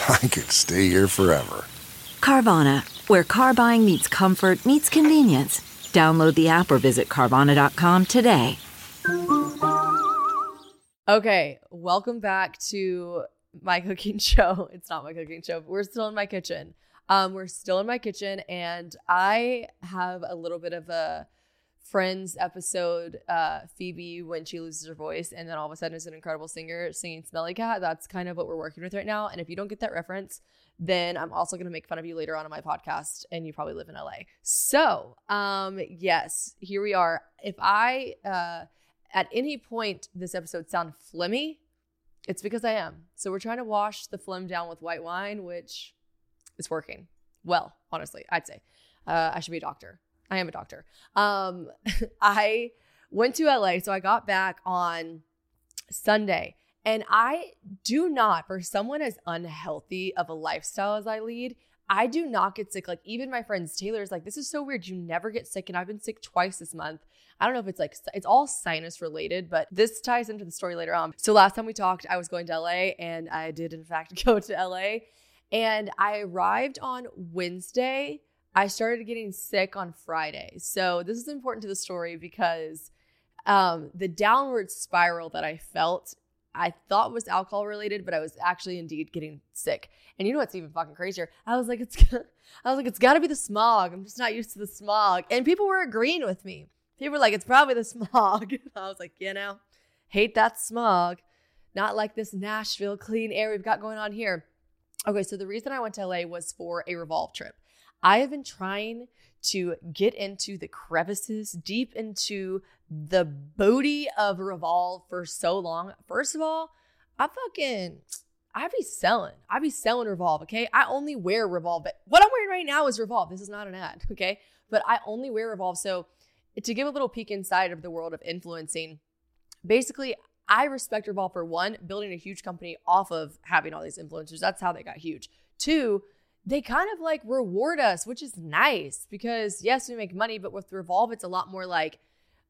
I could stay here forever. Carvana, where car buying meets comfort, meets convenience. Download the app or visit Carvana.com today. Okay, welcome back to my cooking show. It's not my cooking show, but we're still in my kitchen. Um, we're still in my kitchen, and I have a little bit of a Friends episode, uh, Phoebe when she loses her voice, and then all of a sudden is an incredible singer singing "Smelly Cat." That's kind of what we're working with right now. And if you don't get that reference, then I'm also going to make fun of you later on in my podcast, and you probably live in LA. So, um, yes, here we are. If I uh, at any point this episode sound phlegmy, it's because I am. So we're trying to wash the phlegm down with white wine, which is working well. Honestly, I'd say uh, I should be a doctor. I am a doctor. Um, I went to LA, so I got back on Sunday. And I do not, for someone as unhealthy of a lifestyle as I lead, I do not get sick. Like even my friends, Taylor's like, this is so weird. You never get sick. And I've been sick twice this month. I don't know if it's like, it's all sinus related, but this ties into the story later on. So last time we talked, I was going to LA and I did in fact go to LA. And I arrived on Wednesday I started getting sick on Friday. So this is important to the story because um, the downward spiral that I felt, I thought was alcohol related, but I was actually indeed getting sick. And you know what's even fucking crazier? I was like, it's, I was like, it's got to be the smog. I'm just not used to the smog. And people were agreeing with me. People were like, it's probably the smog. I was like, you know, hate that smog. Not like this Nashville clean air we've got going on here. Okay, so the reason I went to LA was for a Revolve trip. I have been trying to get into the crevices, deep into the booty of Revolve for so long. First of all, I fucking I be selling. I be selling Revolve, okay? I only wear Revolve. But what I'm wearing right now is Revolve. This is not an ad, okay? But I only wear Revolve. So to give a little peek inside of the world of influencing, basically I respect Revolve for one, building a huge company off of having all these influencers. That's how they got huge. Two, they kind of like reward us, which is nice because yes, we make money, but with Revolve, it's a lot more like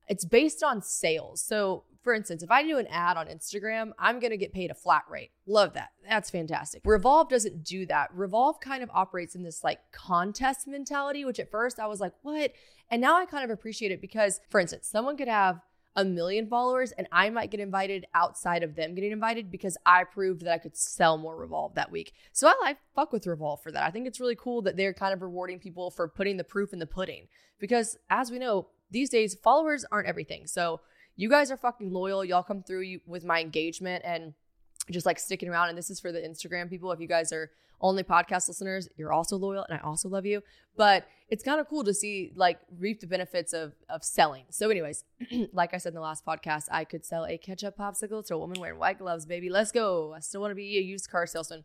it's based on sales. So, for instance, if I do an ad on Instagram, I'm going to get paid a flat rate. Love that. That's fantastic. Revolve doesn't do that. Revolve kind of operates in this like contest mentality, which at first I was like, what? And now I kind of appreciate it because, for instance, someone could have a million followers and I might get invited outside of them getting invited because I proved that I could sell more Revolve that week. So I like fuck with Revolve for that. I think it's really cool that they're kind of rewarding people for putting the proof in the pudding because as we know, these days followers aren't everything. So you guys are fucking loyal. Y'all come through with my engagement and just like sticking around. And this is for the Instagram people. If you guys are only podcast listeners, you're also loyal and I also love you. But it's kind of cool to see like reap the benefits of of selling. So, anyways, like I said in the last podcast, I could sell a ketchup popsicle to a woman wearing white gloves, baby. Let's go. I still want to be a used car salesman.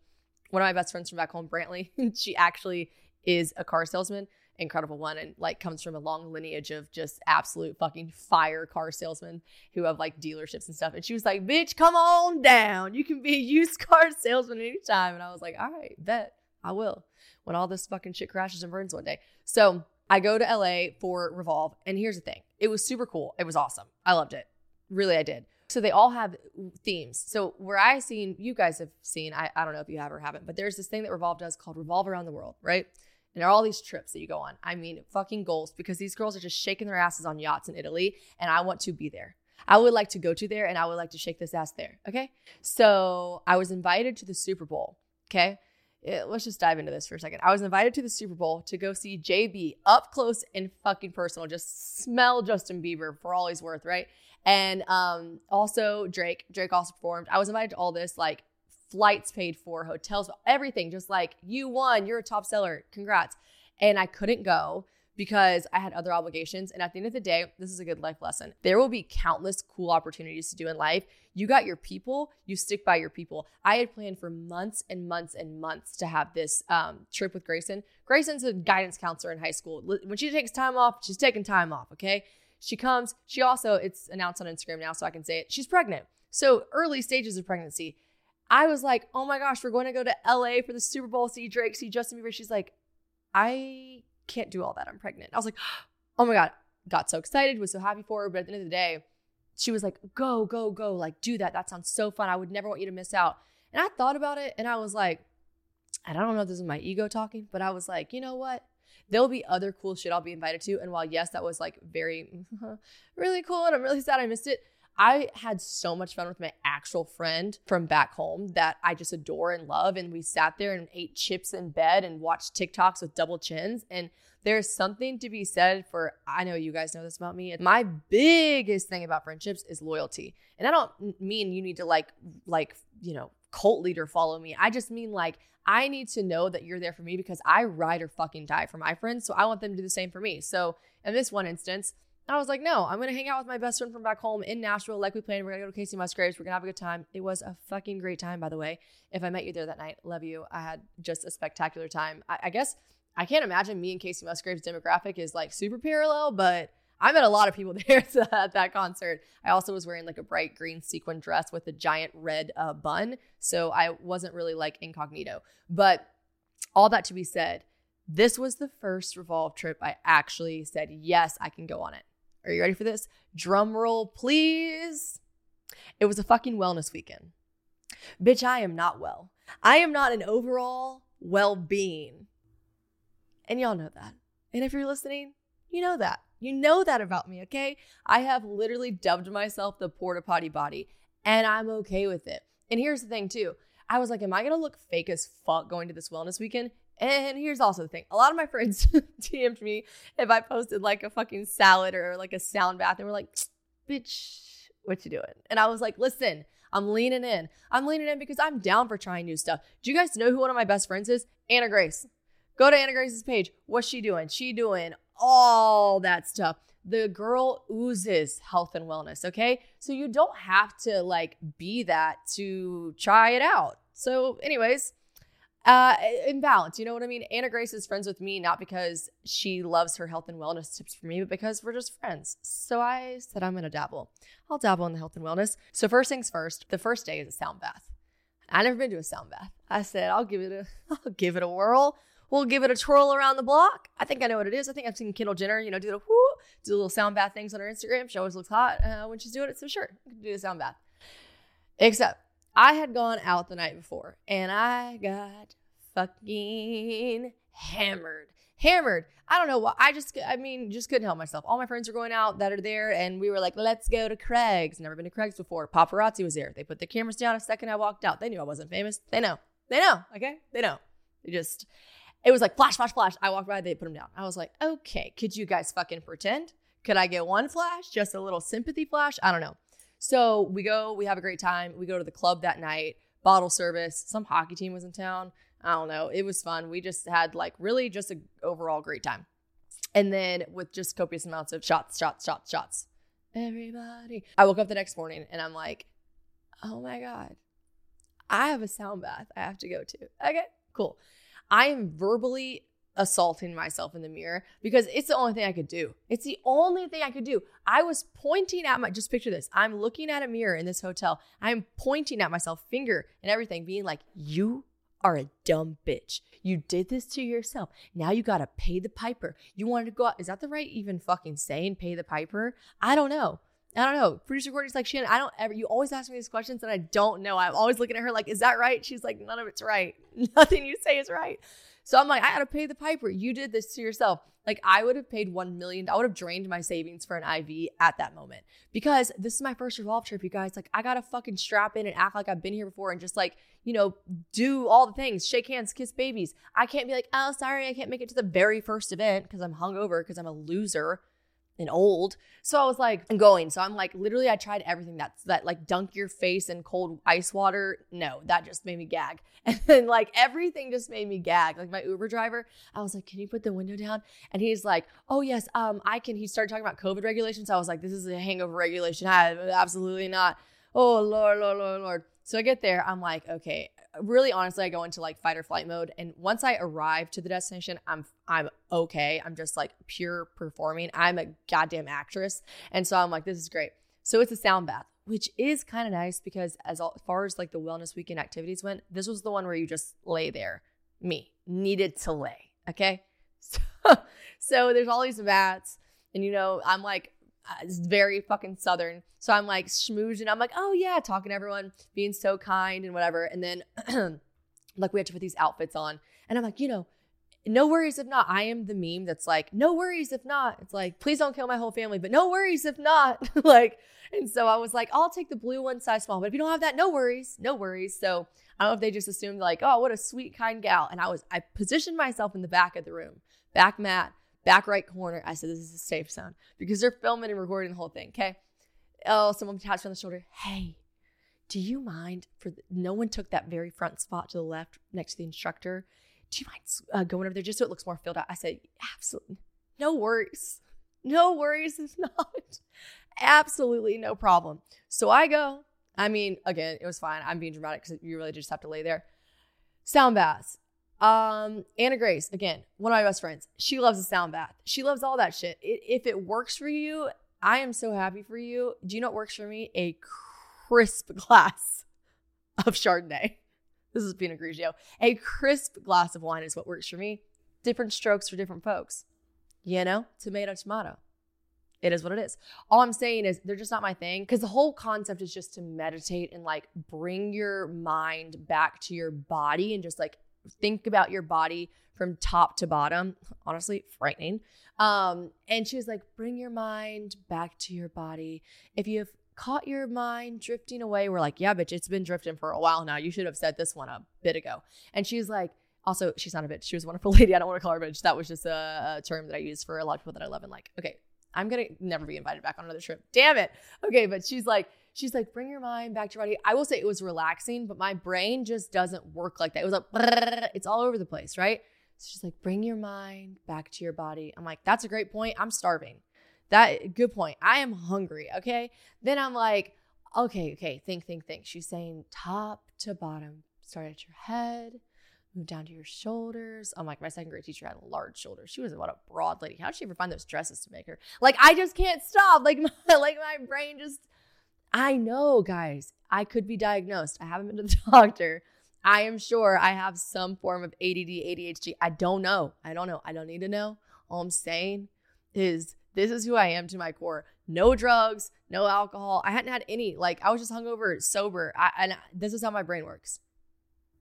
One of my best friends from back home, Brantley, she actually is a car salesman incredible one and like comes from a long lineage of just absolute fucking fire car salesmen who have like dealerships and stuff. And she was like, bitch, come on down. You can be a used car salesman anytime. And I was like, all right, bet I will when all this fucking shit crashes and burns one day. So I go to LA for Revolve. And here's the thing it was super cool. It was awesome. I loved it. Really, I did. So they all have themes. So where I seen, you guys have seen, I, I don't know if you have or haven't, but there's this thing that Revolve does called Revolve Around the World, right? And all these trips that you go on. I mean, fucking goals because these girls are just shaking their asses on yachts in Italy, and I want to be there. I would like to go to there and I would like to shake this ass there. Okay. So I was invited to the Super Bowl. Okay. it, let's just dive into this for a second. I was invited to the Super Bowl to go see JB up close and fucking personal. Just smell Justin Bieber for all he's worth, right? And um, also Drake. Drake also performed. I was invited to all this, like flights paid for, hotels, everything. Just like you won, you're a top seller. Congrats. And I couldn't go because I had other obligations. And at the end of the day, this is a good life lesson. There will be countless cool opportunities to do in life. You got your people, you stick by your people. I had planned for months and months and months to have this um, trip with Grayson. Grayson's a guidance counselor in high school. When she takes time off, she's taking time off, okay? She comes, she also, it's announced on Instagram now, so I can say it. She's pregnant. So early stages of pregnancy. I was like, oh my gosh, we're going to go to LA for the Super Bowl, see Drake, see Justin Bieber. She's like, I can't do all that. I'm pregnant. I was like, oh my God. Got so excited, was so happy for her. But at the end of the day, she was like, go, go, go. Like, do that. That sounds so fun. I would never want you to miss out. And I thought about it and I was like, I don't know if this is my ego talking, but I was like, you know what? There'll be other cool shit I'll be invited to. And while, yes, that was like very, really cool, and I'm really sad I missed it, I had so much fun with my actual friend from back home that I just adore and love. And we sat there and ate chips in bed and watched TikToks with double chins. And there's something to be said for, I know you guys know this about me. My biggest thing about friendships is loyalty. And I don't mean you need to like, like, you know, cult leader follow me. I just mean like, I need to know that you're there for me because I ride or fucking die for my friends. So I want them to do the same for me. So in this one instance, I was like, no, I'm gonna hang out with my best friend from back home in Nashville, like we planned. We're gonna go to Kacey Musgraves. We're gonna have a good time. It was a fucking great time, by the way. If I met you there that night, love you. I had just a spectacular time. I, I guess I can't imagine me and Kacey Musgraves' demographic is like super parallel, but I met a lot of people there at that concert. I also was wearing like a bright green sequin dress with a giant red uh, bun, so I wasn't really like incognito. But all that to be said, this was the first Revolve trip I actually said yes, I can go on it. Are you ready for this? Drum roll, please. It was a fucking wellness weekend. Bitch, I am not well. I am not an overall well being. And y'all know that. And if you're listening, you know that. You know that about me, okay? I have literally dubbed myself the porta potty body, and I'm okay with it. And here's the thing, too. I was like, am I gonna look fake as fuck going to this wellness weekend? And here's also the thing a lot of my friends DM'd me if I posted like a fucking salad or like a sound bath and were like, bitch, what you doing? And I was like, listen, I'm leaning in. I'm leaning in because I'm down for trying new stuff. Do you guys know who one of my best friends is? Anna Grace. Go to Anna Grace's page. What's she doing? She doing all that stuff. The girl oozes health and wellness, okay? So you don't have to like be that to try it out. So, anyways, uh, in balance, you know what I mean? Anna Grace is friends with me not because she loves her health and wellness tips for me, but because we're just friends. So I said I'm gonna dabble. I'll dabble in the health and wellness. So first things first, the first day is a sound bath. I never been to a sound bath. I said I'll give it a I'll give it a whirl. We'll give it a twirl around the block. I think I know what it is. I think I've seen Kendall Jenner, you know, do the whoo, do little sound bath things on her Instagram. She always looks hot uh, when she's doing it. So sure, do the sound bath. Except I had gone out the night before and I got fucking hammered. Hammered. I don't know why. I just, I mean, just couldn't help myself. All my friends were going out that are there, and we were like, let's go to Craig's. Never been to Craig's before. Paparazzi was there. They put the cameras down a second I walked out. They knew I wasn't famous. They know. They know. Okay. They know. They just, it was like flash, flash, flash. I walked by, they put them down. I was like, okay, could you guys fucking pretend? Could I get one flash? Just a little sympathy flash? I don't know. So we go, we have a great time. We go to the club that night, bottle service. Some hockey team was in town. I don't know. It was fun. We just had like really just an overall great time. And then with just copious amounts of shots, shots, shots, shots. Everybody. I woke up the next morning and I'm like, oh my God, I have a sound bath I have to go to. Okay, cool. I am verbally assaulting myself in the mirror because it's the only thing I could do. It's the only thing I could do. I was pointing at my, just picture this. I'm looking at a mirror in this hotel. I'm pointing at myself, finger and everything, being like, you are a dumb bitch. You did this to yourself. Now you got to pay the piper. You wanted to go out. Is that the right even fucking saying, pay the piper? I don't know. I don't know. Producer Courtney's like, Shannon, I don't ever, you always ask me these questions and I don't know. I'm always looking at her like, is that right? She's like, none of it's right. Nothing you say is right. So I'm like, I gotta pay the piper. You did this to yourself. Like I would have paid one million. I would have drained my savings for an IV at that moment because this is my first Revolve trip, you guys. Like I gotta fucking strap in and act like I've been here before and just like you know do all the things, shake hands, kiss babies. I can't be like, oh sorry, I can't make it to the very first event because I'm hungover because I'm a loser and old. So I was like, I'm going. So I'm like, literally, I tried everything that's that like dunk your face in cold ice water. No, that just made me gag. And then like everything just made me gag. Like my Uber driver, I was like, can you put the window down? And he's like, oh yes, um, I can. He started talking about COVID regulations. I was like, this is a hangover regulation. I absolutely not. Oh Lord, Lord, Lord, Lord. So I get there. I'm like, okay, really honestly, I go into like fight or flight mode. And once I arrive to the destination, I'm I'm okay. I'm just like pure performing. I'm a goddamn actress. And so I'm like, this is great. So it's a sound bath, which is kind of nice because as far as like the wellness weekend activities went, this was the one where you just lay there. Me needed to lay. Okay. So, so there's all these mats. And you know, I'm like Uh, it's very fucking southern. So I'm like schmoozing. I'm like, oh yeah, talking to everyone, being so kind and whatever. And then like we had to put these outfits on. And I'm like, you know, no worries if not. I am the meme that's like, no worries if not. It's like, please don't kill my whole family, but no worries if not. like, and so I was like, I'll take the blue one size small, but if you don't have that, no worries, no worries. So I don't know if they just assumed like, oh, what a sweet, kind gal. And I was, I positioned myself in the back of the room, back mat, back right corner. I said, this is a safe zone because they're filming and recording the whole thing. Okay. Oh, someone taps me on the shoulder. Hey, do you mind for the, no one took that very front spot to the left next to the instructor? Do you mind uh, going over there just so it looks more filled out? I said, absolutely. No worries. No worries if not. absolutely no problem. So I go. I mean, again, it was fine. I'm being dramatic because you really just have to lay there. Sound baths. Um, Anna Grace, again, one of my best friends. She loves a sound bath. She loves all that shit. It, if it works for you, I am so happy for you. Do you know what works for me? A crisp glass of Chardonnay. This is Pinot Grigio. A crisp glass of wine is what works for me. Different strokes for different folks. You know, tomato, tomato. It is what it is. All I'm saying is they're just not my thing because the whole concept is just to meditate and like bring your mind back to your body and just like think about your body from top to bottom. Honestly, frightening. Um, and she was like, bring your mind back to your body. If you've caught your mind drifting away, we're like, yeah, bitch, it's been drifting for a while now. You should have said this one a bit ago. And she's like, also, she's not a bitch. She was a wonderful lady. I don't want to call her bitch. That was just a, a term that I use for a lot of people that I love and like. Okay, I'm gonna never be invited back on another trip. Damn it. Okay, but she's like, she's like, bring your mind back to your body. I will say it was relaxing, but my brain just doesn't work like that. It was like, it's all over the place, right? So she's like, bring your mind back to your body. I'm like, that's a great point. I'm starving. That good point. I am hungry. Okay. Then I'm like, okay, okay, think, think, think. She's saying top to bottom. Start at your head, move down to your shoulders. I'm like, my second grade teacher had large shoulders. She was what a broad lady. How did she ever find those dresses to make her? Like, I just can't stop. Like, my, like my brain just I know, guys, I could be diagnosed. I haven't been to the doctor. I am sure I have some form of ADD, ADHD. I don't know. I don't know. I don't need to know. All I'm saying is this is who I am to my core. No drugs, no alcohol. I hadn't had any. Like I was just hungover, sober. I, and this is how my brain works.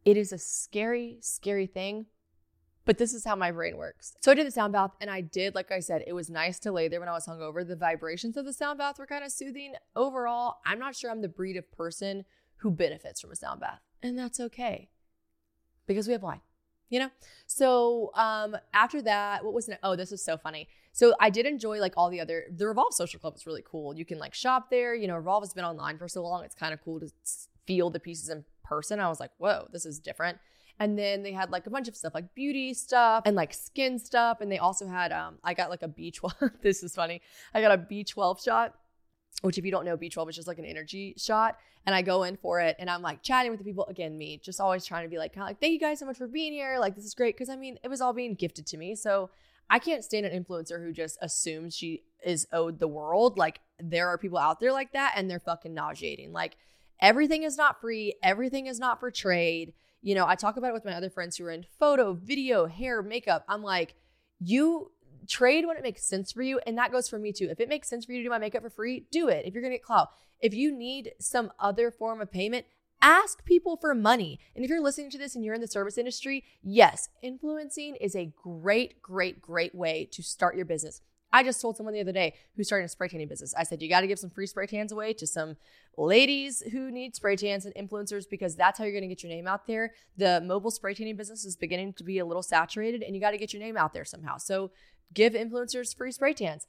It is a scary, scary thing, but this is how my brain works. So I did the sound bath and I did, like I said, it was nice to lay there when I was hungover. The vibrations of the sound bath were kind of soothing. Overall, I'm not sure I'm the breed of person who benefits from a sound bath. And that's okay because we have wine, you know? So um, after that, what was it? Oh, this was so funny. So I did enjoy like all the other, the Revolve Social Club was really cool. You can like shop there. You know, Revolve has been online for so long. It's kind of cool to feel the pieces in person. I was like, whoa, this is different. And then they had like a bunch of stuff like beauty stuff and like skin stuff. And they also had, um, I got like a B12. this is funny. I got a B12 shot, which if you don't know, B12 is just like an energy shot. And I go in for it and I'm like chatting with the people. Again, me just always trying to be like, kind of like, thank you guys so much for being here. Like, this is great. Cause I mean, it was all being gifted to me. So I can't stand an influencer who just assumes she is owed the world. Like, there are people out there like that and they're fucking nauseating. Like, everything is not free, everything is not for trade. You know, I talk about it with my other friends who are in photo, video, hair, makeup. I'm like, you trade when it makes sense for you. And that goes for me too. If it makes sense for you to do my makeup for free, do it. If you're to get clout, if you need some other form of payment, Ask people for money. And if you're listening to this and you're in the service industry, yes, influencing is a great, great, great way to start your business. I just told someone the other day who's starting a spray tanning business. I said, you got to give some free spray tans away to some ladies who need spray tans and influencers because that's how you're going to get your name out there. The mobile spray tanning business is beginning to be a little saturated and you got to get your name out there somehow. So give influencers free spray tans.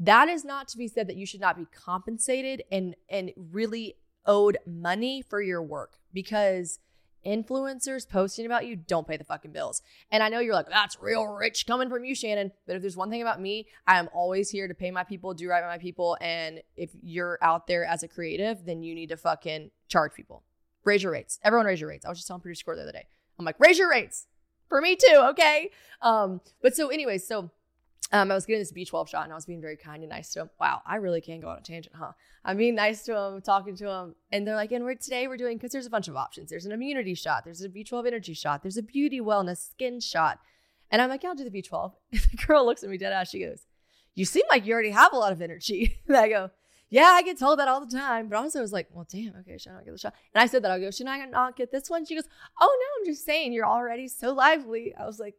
That is not to be said that you should not be compensated and and really owed money for your work because influencers posting about you don't pay the fucking bills. And I know you're like, that's real rich coming from you, Shannon. But if there's one thing about me, I am always here to pay my people, do right by my people. And if you're out there as a creative, then you need to fucking charge people. Raise your rates. Everyone raise your rates. I was just telling producer Core the other day. I'm like, raise your rates for me too, okay? Um, but so anyways, so um, I was getting this B12 shot and I was being very kind and nice to him. Wow, I really can go on a tangent, huh? I'm being nice to him, talking to him, and they're like, and we're today we're doing because there's a bunch of options. There's an immunity shot, there's a B12 energy shot, there's a beauty wellness skin shot, and I'm like, yeah, I'll do the B12. And the girl looks at me dead ass. She goes, "You seem like you already have a lot of energy." and I go, "Yeah, I get told that all the time." But also, I was like, "Well, damn, okay, should I not get the shot?" And I said that I'll go, "Should I not get this one?" She goes, "Oh no, I'm just saying you're already so lively." I was like,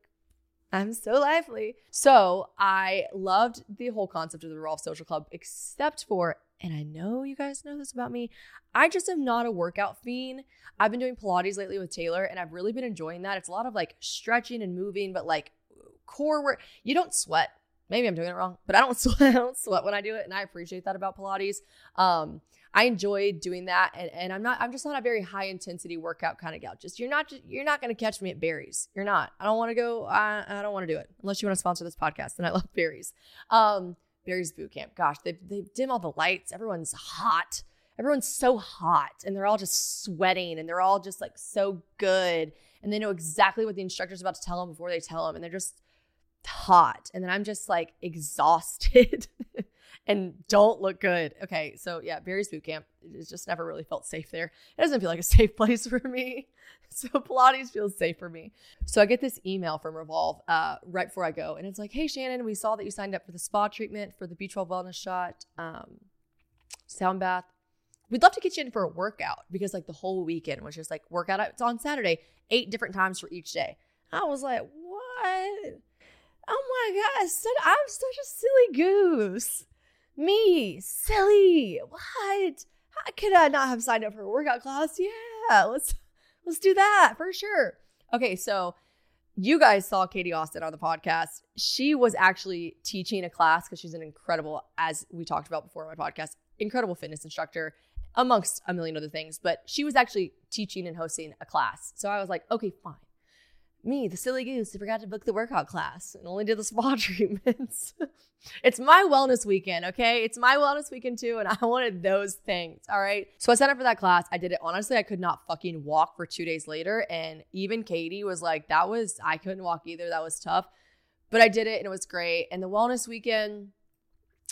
I'm so lively. So I loved the whole concept of the Revolve Social Club, except for, and I know you guys know this about me, I just am not a workout fiend. I've been doing Pilates lately with Taylor, and I've really been enjoying that. It's a lot of like stretching and moving, but like core work. You don't sweat. Maybe I'm doing it wrong, but I don't sweat. I don't sweat when I do it, and I appreciate that about Pilates. Um, I enjoy doing that, and, and I'm not. I'm just not a very high intensity workout kind of gal. Just you're not. You're not going to catch me at Barry's. You're not. I don't want to go. I, I don't want to do it unless you want to sponsor this podcast. And I love Barry's. Um, Barry's boot camp. Gosh, they they dim all the lights. Everyone's hot. Everyone's so hot, and they're all just sweating, and they're all just like so good, and they know exactly what the instructor's about to tell them before they tell them, and they're just hot. And then I'm just like exhausted. and don't look good. Okay, so yeah, Barry's boot camp. It's just never really felt safe there. It doesn't feel like a safe place for me. So Pilates feels safe for me. So I get this email from Revolve uh, right before I go, and it's like, "Hey Shannon, we saw that you signed up for the spa treatment for the B12 wellness shot, um, sound bath. We'd love to get you in for a workout because like the whole weekend was just like workout. It's on Saturday, eight different times for each day. I was like, what? Oh my gosh, I'm such a silly goose. Me, silly. What? How could I not have signed up for a workout class? Yeah, let's let's do that for sure. Okay, so you guys saw Katie Austin on the podcast. She was actually teaching a class because she's an incredible, as we talked about before on my podcast, incredible fitness instructor, amongst a million other things. But she was actually teaching and hosting a class. So I was like, okay, fine me, the silly goose, who forgot to book the workout class and only did the spa treatments. it's my wellness weekend, okay? It's my wellness weekend too, and I wanted those things, all right? So I signed up for that class. I did it. Honestly, I could not fucking walk for two days later. And even Katie was like, that was, I couldn't walk either. That was tough. But I did it and it was great. And the wellness weekend,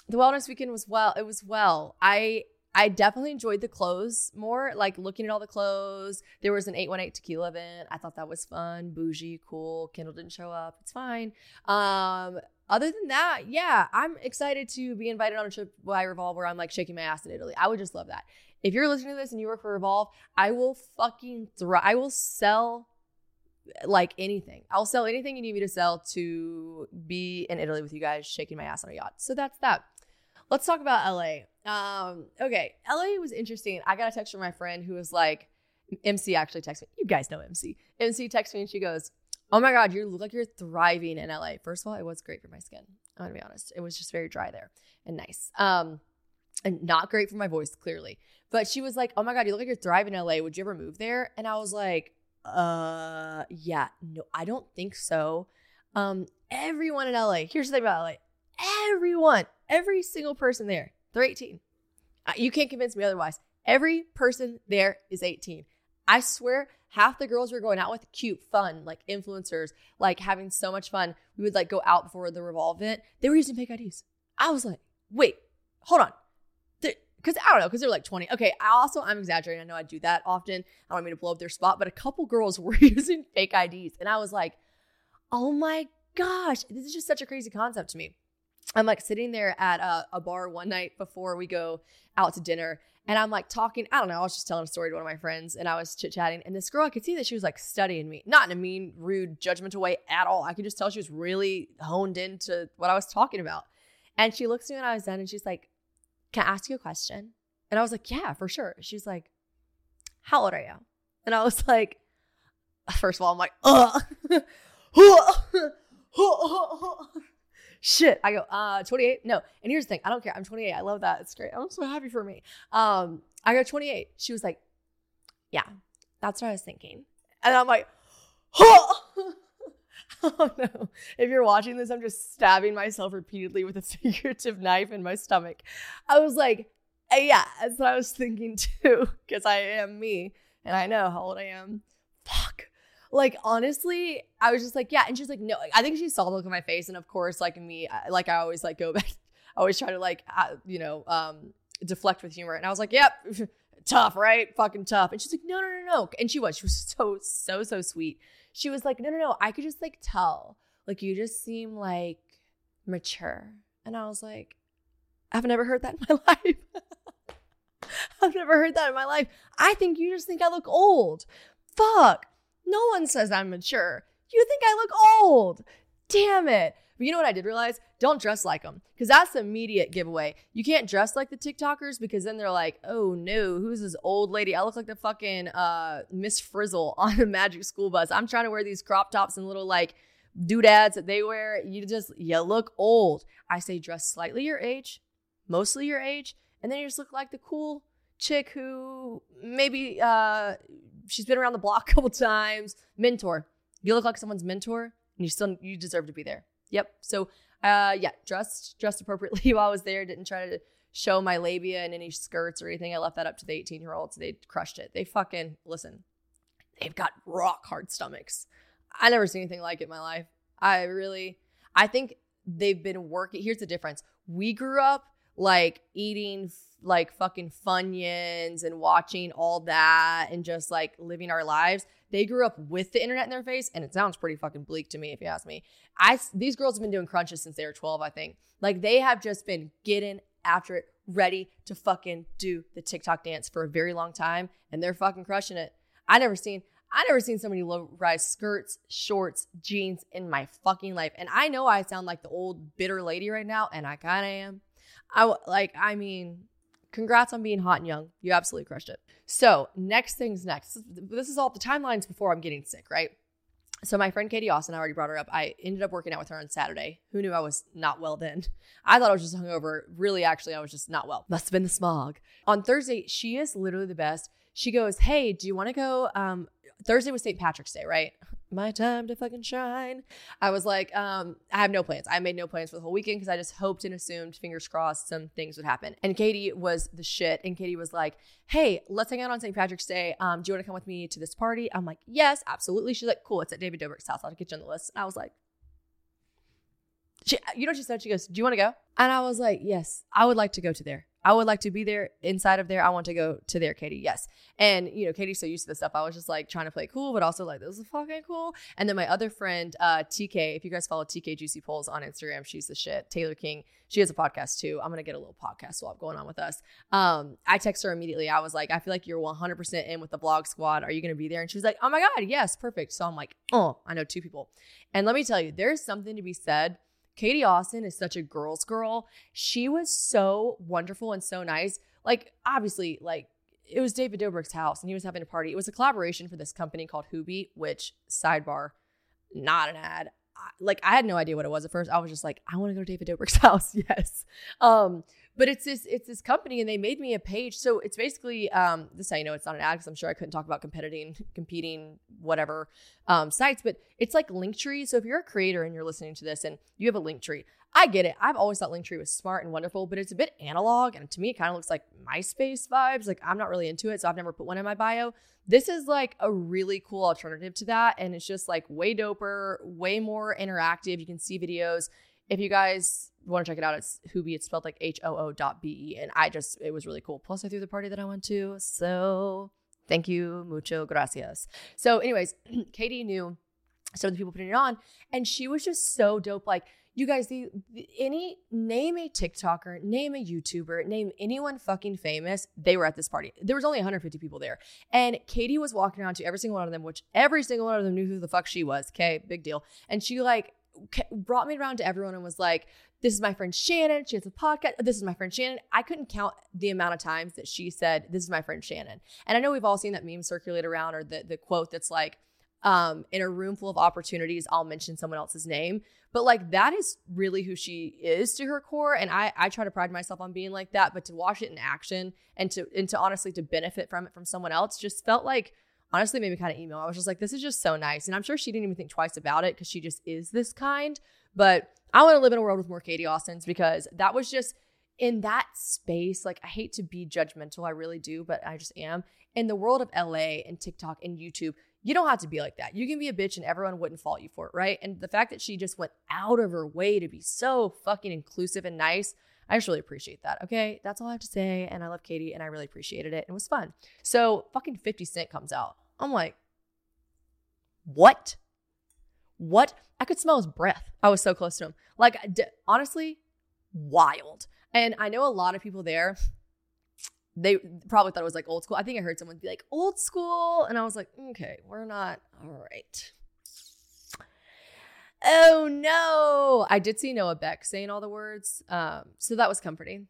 the wellness weekend was well, it was well. I I definitely enjoyed the clothes more, like looking at all the clothes. There was an 818 tequila event. I thought that was fun, bougie, cool. Kendall didn't show up. It's fine. Um, other than that, yeah, I'm excited to be invited on a trip by Revolve where I'm like shaking my ass in Italy. I would just love that. If you're listening to this and you work for Revolve, I will fucking thrive. I will sell like anything. I'll sell anything you need me to sell to be in Italy with you guys, shaking my ass on a yacht. So that's that. Let's talk about LA. Um, okay, LA was interesting. I got a text from my friend who was like, MC actually texted me. You guys know MC. MC texted me and she goes, Oh my God, you look like you're thriving in LA. First of all, it was great for my skin. I'm gonna be honest. It was just very dry there and nice. Um, and not great for my voice, clearly. But she was like, Oh my God, you look like you're thriving in LA. Would you ever move there? And I was like, uh yeah, no, I don't think so. Um, everyone in LA, here's the thing about LA. Everyone, every single person there they're 18. Uh, you can't convince me otherwise. Every person there is 18. I swear, half the girls we are going out with, cute, fun, like influencers, like having so much fun. We would like go out before the Revolve event. They were using fake IDs. I was like, wait, hold on. Because I don't know, because they're like 20. Okay, I also, I'm exaggerating. I know I do that often. I don't mean to blow up their spot, but a couple girls were using fake IDs. And I was like, oh my gosh, this is just such a crazy concept to me. I'm like sitting there at a, a, bar one night before we go out to dinner, And I'm like talking, I don't know, I was just telling a story to one of my friends and I was chit chatting. And this girl, I could see that she was like studying me, not in a mean, rude, judgmental way at all. I could just tell she was really honed into what I was talking about. And she looks at me when I was done and she's like, Can I ask you a question? And I was like, Yeah, for sure. She's like, How old are you? And I was like, First of all, I'm like, Ugh. Shit. I go, uh, 28. No. And here's the thing. I don't care. I'm 28. I love that. It's great. I'm so happy for me. Um, I go 28. She was like, yeah, that's what I was thinking. And I'm like, oh, oh no. If you're watching this, I'm just stabbing myself repeatedly with a figurative knife in my stomach. I was like, uh, yeah, that's what I was thinking too, because I am me and I know how old I am. Fuck. Like honestly, I was just like, yeah. And she's like, no. I think she saw the look on my face, and of course, like me, like I always like go back. I always try to like, uh, you know, um, deflect with humor. And I was like, yep, tough, right? Fucking tough. And she's like, no, no, no, no. And she was, she was so, so, so sweet. She was like, no, no, no. I could just like tell, like you just seem like mature. And I was like, I've never heard that in my life. I've never heard that in my life. I think you just think I look old. Fuck. No one says I'm mature. You think I look old. Damn it. But you know what I did realize? Don't dress like them because that's the immediate giveaway. You can't dress like the TikTokers because then they're like, oh no, who's this old lady? I look like the fucking uh, Miss Frizzle on the Magic School Bus. I'm trying to wear these crop tops and little like doodads that they wear. You just, you look old. I say dress slightly your age, mostly your age, and then you just look like the cool chick who maybe uh, she's been around the block a couple times. Mentor. You look like someone's mentor, and you still you deserve to be there. Yep. So uh yeah, dressed dressed appropriately while I was there. Didn't try to show my labia in any skirts or anything. I left that up to the 18 year olds. They crushed it. They fucking listen. They've got rock hard stomachs. I never seen anything like it in my life. I really, I think they've been working. Here's the difference. We grew up like eating like fucking funyuns and watching all that and just like living our lives. They grew up with the internet in their face, and it sounds pretty fucking bleak to me if you ask me. I these girls have been doing crunches since they were 12, I think. Like they have just been getting after it, ready to fucking do the TikTok dance for a very long time, and they're fucking crushing it. I never seen I never seen so many low rise skirts, shorts, jeans in my fucking life. And I know I sound like the old bitter lady right now, and I kind of am. I like, I mean, congrats on being hot and young. You absolutely crushed it. So, next things next. This is all the timelines before I'm getting sick, right? So, my friend Katie Austin, I already brought her up. I ended up working out with her on Saturday. Who knew I was not well then? I thought I was just hungover. Really, actually, I was just not well. Must have been the smog. On Thursday, she is literally the best. She goes, Hey, do you want to go? Um, Thursday was St. Patrick's Day, right? My time to fucking shine. I was like, um, I have no plans. I made no plans for the whole weekend because I just hoped and assumed, fingers crossed, some things would happen. And Katie was the shit. And Katie was like, hey, let's hang out on St. Patrick's Day. Um, do you want to come with me to this party? I'm like, yes, absolutely. She's like, cool. It's at David Dobrik's house. I'll get you on the list. And I was like, she, you know what she said? She goes, do you want to go? And I was like, yes, I would like to go to there. I would like to be there inside of there. I want to go to there, Katie. Yes. And, you know, Katie's so used to this stuff. I was just like trying to play cool, but also like, this is fucking cool. And then my other friend, uh, TK, if you guys follow TK Juicy Polls on Instagram, she's the shit. Taylor King, she has a podcast too. I'm going to get a little podcast swap going on with us. Um, I text her immediately. I was like, I feel like you're 100% in with the vlog squad. Are you going to be there? And she was like, oh my God, yes, perfect. So I'm like, oh, I know two people. And let me tell you, there's something to be said Katie Austin is such a girl's girl. She was so wonderful and so nice. Like, obviously, like, it was David Dobrik's house and he was having a party. It was a collaboration for this company called Hoobie, which, sidebar, not an ad. like, I had no idea what it was at first. I was just like, I want to go to David Dobrik's house. yes. Um, but it's this it's this company and they made me a page. So it's basically um this you know it's not an ad because i'm sure i couldn't talk about competing competing whatever um sites but it's like linktree. So if you're a creator and you're listening to this and you have a linktree i get it. I've always thought linktree was smart and wonderful but it's a bit analog and to me it kind of looks like myspace vibes. Like i'm not really into it so i've never put one in my bio. This is like a really cool alternative to that and it's just like way doper way more interactive. You can see videos if you guys want to check it out, it's Hoobie. It's spelled like H O O dot B E. And I just, it was really cool. Plus, I threw the party that I went to. So thank you. Mucho gracias. So, anyways, Katie knew some of the people putting it on, and she was just so dope. Like, you guys, the, the, any name a TikToker, name a YouTuber, name anyone fucking famous, they were at this party. There was only 150 people there, and Katie was walking around to every single one of them, which every single one of them knew who the fuck she was. Okay, big deal. And she like brought me around to everyone and was like, "This is my friend Shannon. She has a podcast. This is my friend Shannon." I couldn't count the amount of times that she said, "This is my friend Shannon." And I know we've all seen that meme circulate around, or the the quote that's like um, in a room full of opportunities, I'll mention someone else's name. But like that is really who she is to her core. And I I try to pride myself on being like that. But to watch it in action and to and to honestly to benefit from it from someone else just felt like honestly made me kind of email. I was just like, this is just so nice. And I'm sure she didn't even think twice about it because she just is this kind. But I want to live in a world with more Katie Austins because that was just in that space. Like, I hate to be judgmental, I really do, but I just am. In the world of LA and TikTok and YouTube, you don't have to be like that. You can be a bitch and everyone wouldn't fault you for it, right? And the fact that she just went out of her way to be so fucking inclusive and nice, I just really appreciate that. Okay, that's all I have to say. And I love Katie and I really appreciated it. It was fun. So fucking 50 Cent comes out. I'm like, what? What? I could smell his breath. I was so close to him. Like, d- honestly, wild. And I know a lot of people there they probably thought it was like old school. I think I heard someone be like old school, and I was like, okay, we're not all right. Oh no! I did see Noah Beck saying all the words, um, so that was comforting.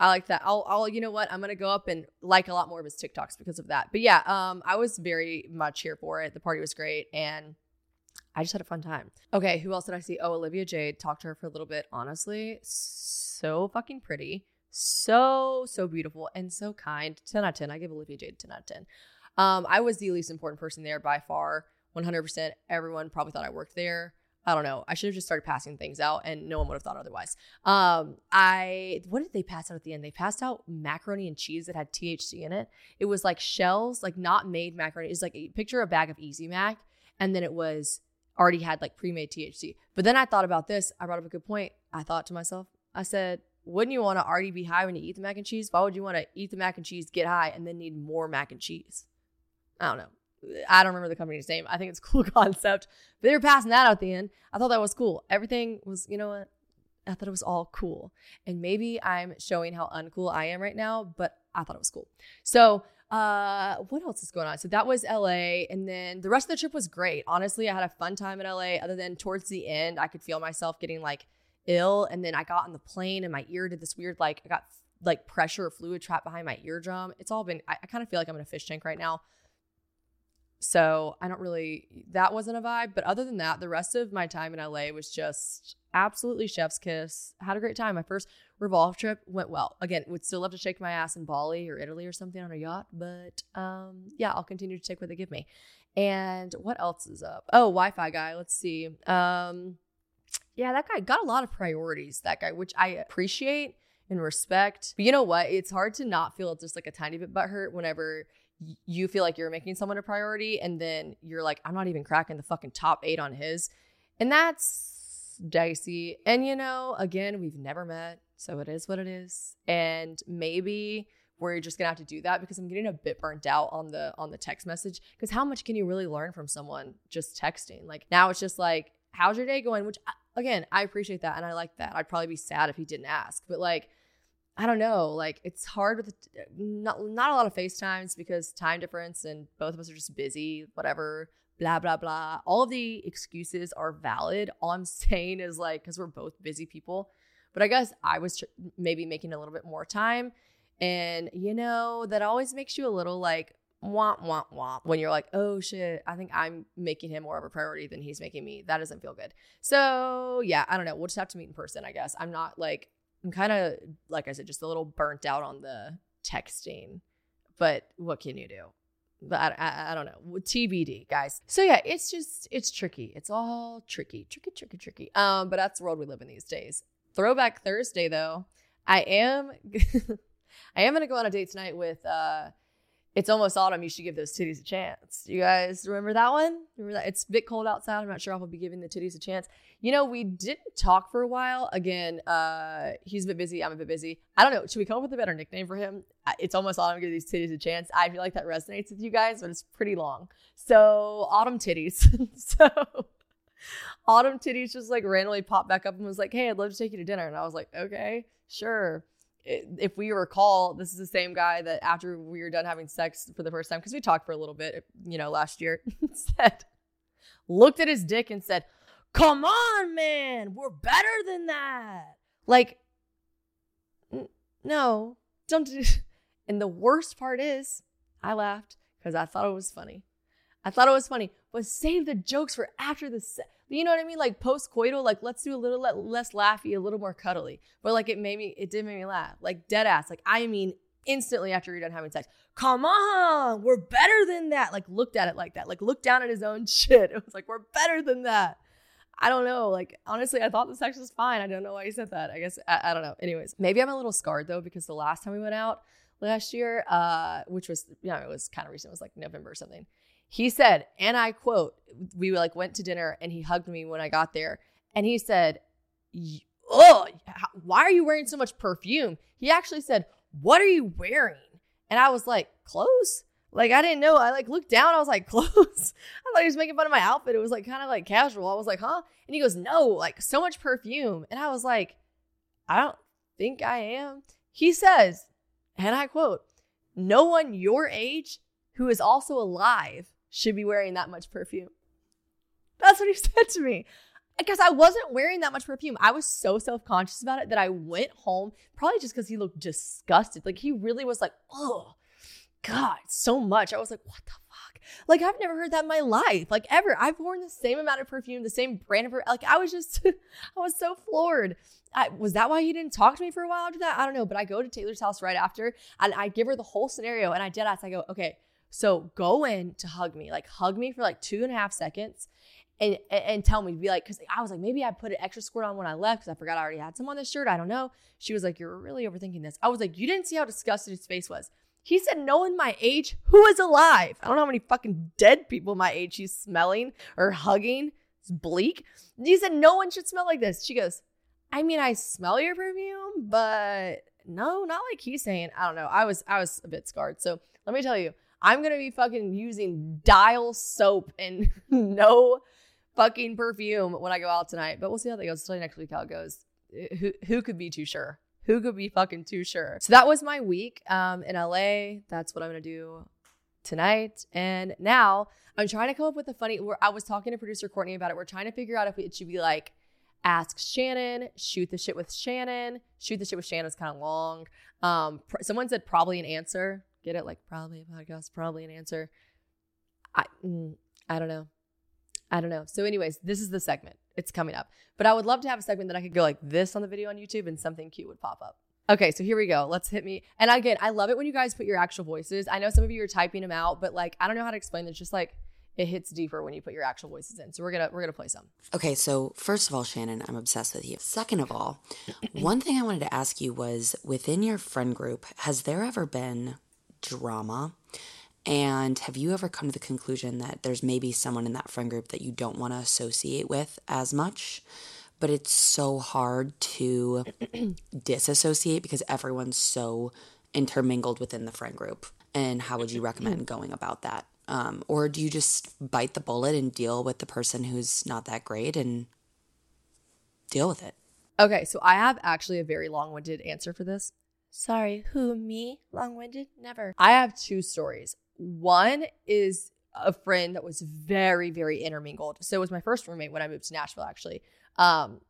I like that. I'll, I'll, you know what? I'm gonna go up and like a lot more of his TikToks because of that. But yeah, um, I was very much here for it. The party was great, and I just had a fun time. Okay, who else did I see? Oh, Olivia Jade. Talked to her for a little bit. Honestly, so fucking pretty so so beautiful and so kind 10 out of 10 i give olivia jade 10 out of 10 um i was the least important person there by far 100% everyone probably thought i worked there i don't know. I should have just started passing things out and no one would have thought otherwise. Um i what did they pass out at the end? They passed out macaroni and cheese that had thc in it. It was like shells like not made macaroni. It's like a picture a bag of easy mac and then it was already had like pre-made thc but then i thought about this. I brought up a good point. I thought to myself i said wouldn't you want to already be high when you eat the mac and cheese? Why would you want to eat the mac and cheese, get high, and then need more mac and cheese? I don't know. I don't remember the company's name. I think it's cool concept. But they were passing that out at the end. I thought that was cool. Everything was, you know what? I thought it was all cool. And maybe I'm showing how uncool I am right now, but I thought it was cool. So, uh, what else is going on? So that was LA. And then the rest of the trip was great. Honestly, I had a fun time in LA, other than towards the end, I could feel myself getting like ill. And then I got on the plane and my ear did this weird, like, I got like pressure or fluid trapped behind my eardrum. It's all been, I, I kind of feel like I'm in a fish tank right now. So I don't really, that wasn't a vibe. But other than that, the rest of my time in LA was just absolutely chef's kiss. Had a great time. My first Revolve trip went well. Again, would still love to shake my ass in Bali or Italy or something on a yacht. But um, yeah, I'll continue to take what they give me. And what else is up? Oh, Wi Fi guy. Let's see. Um, yeah, that guy got a lot of priorities, that guy, which I appreciate and respect. But you know what? It's hard to not feel just like a tiny bit butthurt whenever you feel like you're making someone a priority and then you're like, I'm not even cracking the fucking top eight on his. And that's dicey. And you know, again, we've never met. So it is what it is. And maybe we're just gonna have to do that because I'm getting a bit burnt out on the on the text message. Because how much can you really learn from someone just texting? Like now it's just like, how's your day going? Which uh, again, I appreciate that and I like that. I'd probably be sad if he didn't ask, but like, I don't know, like it's hard with uh, not not a lot of FaceTimes because time difference and both of us are just busy, whatever, blah blah blah. All of the excuses are valid. All I'm saying is like cuz we're both busy people. But I guess I was tr- maybe making a little bit more time and you know, that always makes you a little like womp womp womp when you're like, oh shit, I think I'm making him more of a priority than he's making me. That doesn't feel good. So yeah, I don't know. We'll just have to meet in person, I guess. I'm not like I'm kind of like I said, just a little burnt out on the texting. But what can you do? But I, I, I don't know. TBD, guys. So yeah, it's just it's tricky. It's all tricky, tricky, tricky, tricky. Um, but that's the world we live in these days. Throwback Thursday, though, I am I am gonna go on a date tonight with uh it's almost autumn. You should give those titties a chance. You guys remember that one? Remember that? It's a bit cold outside. I'm not sure if I'll be giving the titties a chance. You know, we didn't talk for a while. Again, uh, he's a bit busy. I'm a bit busy. I don't know. Should we come up with a better nickname for him? It's almost autumn. Give these titties a chance. I feel like that resonates with you guys, but it's pretty long. So autumn titties. so Autumn Titties just like randomly popped back up and was like, "Hey, I'd love to take you to dinner." And I was like, "Okay, sure." If we recall, this is the same guy that after we were done having sex for the first time, because we talked for a little bit, you know, last year, said, looked at his dick and said, "Come on, man, we're better than that." Like, n- no, don't. Do- and the worst part is, I laughed because I thought it was funny. I thought it was funny, but save the jokes for after the se- you know what I mean? Like post coital, like let's do a little le- less laughy, a little more cuddly. But like it made me, it did make me laugh. Like dead ass. Like I mean, instantly after you're done having sex, come on, we're better than that. Like looked at it like that. Like looked down at his own shit. It was like we're better than that. I don't know. Like honestly, I thought the sex was fine. I don't know why he said that. I guess I, I don't know. Anyways, maybe I'm a little scarred though because the last time we went out last year, uh, which was you know it was kind of recent, it was like November or something. He said, and I quote, we like went to dinner and he hugged me when I got there, and he said, "Oh, why are you wearing so much perfume?" He actually said, "What are you wearing?" And I was like, "Clothes." Like I didn't know. I like looked down. I was like, "Clothes." I thought he was making fun of my outfit. It was like kind of like casual. I was like, "Huh?" And he goes, "No, like so much perfume." And I was like, "I don't think I am." He says, and I quote, "No one your age who is also alive should be wearing that much perfume. That's what he said to me. Because I wasn't wearing that much perfume. I was so self conscious about it that I went home, probably just because he looked disgusted. Like he really was like, oh, God, so much. I was like, what the fuck? Like I've never heard that in my life, like ever. I've worn the same amount of perfume, the same brand of, perfume. like I was just, I was so floored. I, was that why he didn't talk to me for a while after that? I don't know. But I go to Taylor's house right after and I give her the whole scenario and I dead ass. I go, okay, so go in to hug me, like hug me for like two and a half seconds and and tell me, be like, because I was like, maybe I put an extra squirt on when I left because I forgot I already had some on this shirt. I don't know. She was like, you're really overthinking this. I was like, you didn't see how disgusted his face was. He said, knowing my age who is alive. I don't know how many fucking dead people my age he's smelling or hugging. It's bleak. He said, no one should smell like this. She goes, I mean, I smell your perfume, but no, not like he's saying. I don't know. I was I was a bit scarred. So let me tell you, I'm gonna be fucking using dial soap and no fucking perfume when I go out tonight. But we'll see how that goes. You next week how it goes. Who who could be too sure? Who could be fucking too sure? So that was my week um, in LA. That's what I'm gonna do tonight. And now I'm trying to come up with a funny. I was talking to producer Courtney about it. We're trying to figure out if it should be like ask Shannon, shoot the shit with Shannon. Shoot the shit with Shannon is kind of long. Um, pr- someone said probably an answer. Get it? Like probably a podcast, probably an answer. I mm, I don't know. I don't know. So, anyways, this is the segment. It's coming up. But I would love to have a segment that I could go like this on the video on YouTube and something cute would pop up. Okay, so here we go. Let's hit me. And again, I love it when you guys put your actual voices. I know some of you are typing them out, but like I don't know how to explain this. Just like it hits deeper when you put your actual voices in. So we're gonna we're gonna play some. Okay, so first of all, Shannon, I'm obsessed with you. Second of all, one thing I wanted to ask you was within your friend group, has there ever been drama? And have you ever come to the conclusion that there's maybe someone in that friend group that you don't want to associate with as much? But it's so hard to disassociate because everyone's so intermingled within the friend group. And how would you recommend going about that? Um, or do you just bite the bullet and deal with the person who's not that great and deal with it? Okay, so I have actually a very long-winded answer for this. Sorry, who me? Long-winded? Never. I have two stories. One is a friend that was very, very intermingled. So it was my first roommate when I moved to Nashville, actually. Um,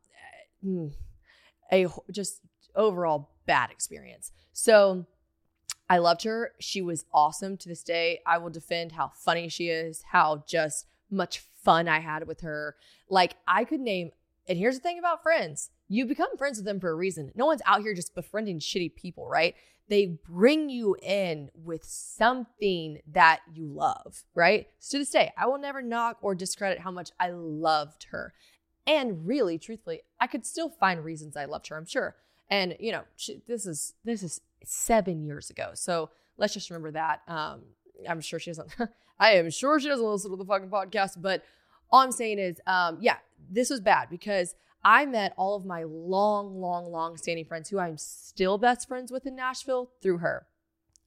a just overall bad experience. So I loved her. She was awesome to this day. I will defend how funny she is, how just much fun I had with her. Like I could name, and here's the thing about friends you become friends with them for a reason. No one's out here just befriending shitty people, right? They bring you in with something that you love, right? So to this day, I will never knock or discredit how much I loved her. And really, truthfully, I could still find reasons I loved her, I'm sure. And you know, she, this is this is seven years ago, so let's just remember that. Um, I'm sure she doesn't. I am sure she doesn't listen to the fucking podcast, but all I'm saying is, um, yeah, this was bad because I met all of my long, long, long standing friends who I'm still best friends with in Nashville through her.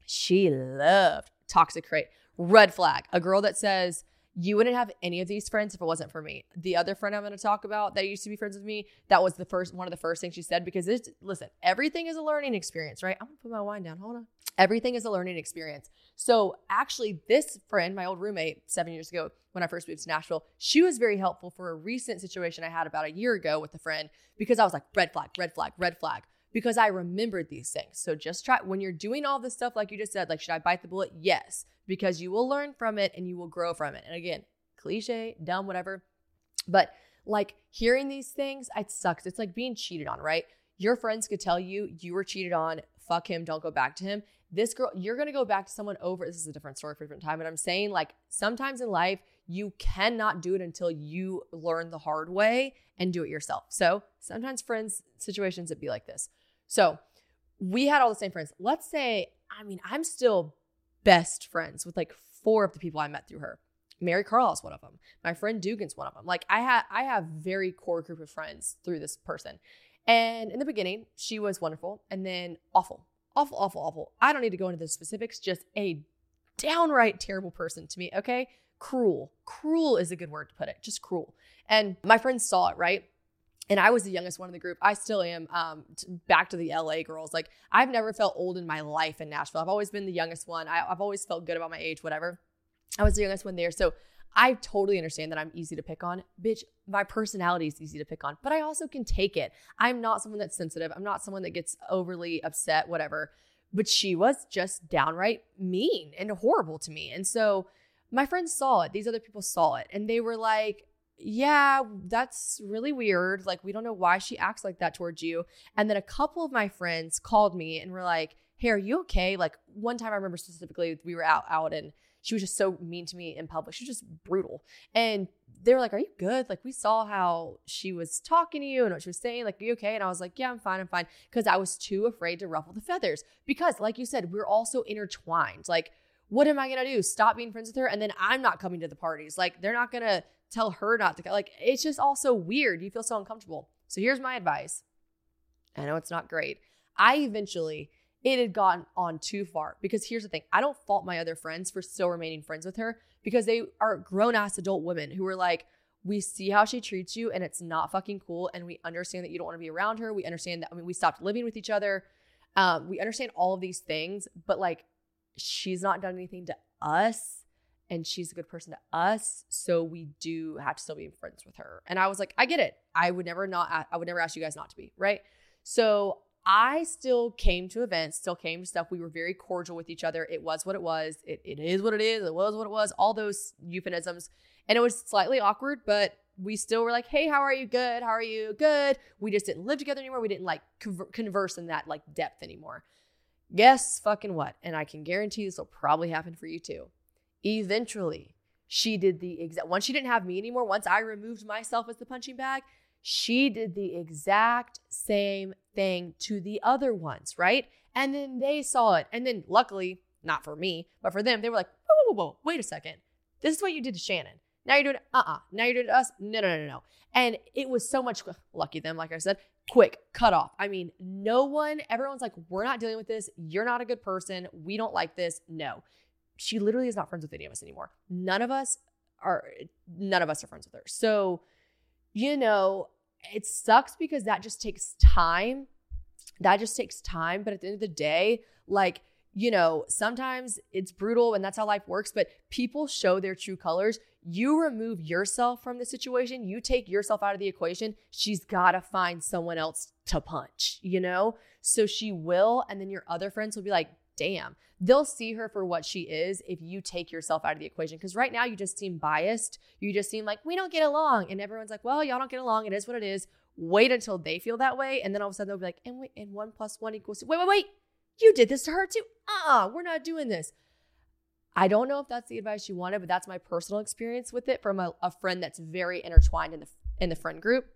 She loved toxic crate, red flag, a girl that says, You wouldn't have any of these friends if it wasn't for me. The other friend I'm going to talk about that used to be friends with me, that was the first one of the first things she said because it's listen, everything is a learning experience, right? I'm going to put my wine down. Hold on. Everything is a learning experience. So actually, this friend, my old roommate, seven years ago when I first moved to Nashville, she was very helpful for a recent situation I had about a year ago with a friend because I was like, red flag, red flag, red flag, because I remembered these things. So just try when you're doing all this stuff, like you just said, like, should I bite the bullet? Yes, because you will learn from it and you will grow from it. And again, cliche, dumb, whatever. But like hearing these things, it sucks. It's like being cheated on, right? Your friends could tell you you were cheated on, fuck him, don't go back to him this girl, you're to go back to someone over. This is a different story for a different time, but I'm saying like sometimes in life, you cannot do it until you learn the hard way and do it yourself. So sometimes friends, situations that be like this. So we had all the same friends. Let's say, I mean, I'm still best friends with like four of the people I met through her. Mary Carl is one of them. My friend Dugan's one of them. Like I had, I have very core group of friends through this person. And in the beginning, she was wonderful and then awful awful, awful, awful. I don't need to go into the specifics, just a downright terrible person to me, okay? Cruel. Cruel is a good word to put it, just cruel. And my friends saw it, right? And I was the youngest one in the group. I still am. Um, back to the LA girls. Like I've never felt old in my life in Nashville. I've always been the youngest one. I, I've always felt good about my age, whatever. I was the youngest one there. So I totally understand that I'm easy to pick on. Bitch, my personality is easy to pick on, but I also can take it. I'm not someone that's sensitive. I'm not someone that gets overly upset, whatever. But she was just downright mean and horrible to me. And so my friends saw it. These other people saw it and they were like, yeah, that's really weird. Like, we don't know why she acts like that towards you. And then a couple of my friends called me and were like, hey, are you okay? Like, one time I remember specifically, we were out, out and she was just so mean to me in public. She was just brutal. And they were like, Are you good? Like, we saw how she was talking to you and what she was saying. Like, Are you okay? And I was like, Yeah, I'm fine. I'm fine. Because I was too afraid to ruffle the feathers. Because, like you said, we're also intertwined. Like, what am I going to do? Stop being friends with her? And then I'm not coming to the parties. Like, they're not going to tell her not to. Like, it's just all so weird. You feel so uncomfortable. So here's my advice. I know it's not great. I eventually it had gotten on too far. Because here's the thing I don't fault my other friends for still remaining friends with her because they are grown ass adult women who are like, we see how she treats you and it's not fucking cool. And we understand that you don't want to be around her. We understand that, I mean, we stopped living with each other. Um, we understand all of these things, but like, she's not done anything to us and she's a good person to us. So we do have to still be friends with her. And I was like, I get it. I would never not, I would never ask you guys not to be, right? So I still came to events, still came to stuff. We were very cordial with each other. It was what it was. It, it is what it is. It was what it was. All those euphemisms. And it was slightly awkward, but we still were like, hey, how are you? Good. How are you? Good. We just didn't live together anymore. We didn't like converse in that like depth anymore. Guess fucking what? And I can guarantee this will probably happen for you too. Eventually, she did the exact, once she didn't have me anymore, once I removed myself as the punching bag, she did the exact same thing to the other ones, right? And then they saw it. And then luckily, not for me, but for them, they were like, whoa, whoa, whoa, whoa. wait a second. This is what you did to Shannon. Now you're doing it. Uh uh Now you're doing it to us. No, no, no, no. And it was so much, lucky them, like I said, quick, cut off. I mean, no one, everyone's like, we're not dealing with this. You're not a good person. We don't like this. No. She literally is not friends with any of us anymore. None of us are, none of us are friends with her. So, you know, it sucks because that just takes time. That just takes time. But at the end of the day, like, you know, sometimes it's brutal and that's how life works, but people show their true colors. You remove yourself from the situation, you take yourself out of the equation. She's got to find someone else to punch, you know? So she will. And then your other friends will be like, damn, they'll see her for what she is if you take yourself out of the equation. Because right now you just seem biased. You just seem like, we don't get along. And everyone's like, well, y'all don't get along. It is what it is. Wait until they feel that way. And then all of a sudden they'll be like, and wait, and one plus one equals two. Wait, wait, wait. You did this to her too. Ah, uh we're not doing this. I don't know if that's the advice you wanted, but that's my personal experience with it from a, a friend that's very intertwined in the in the friend group.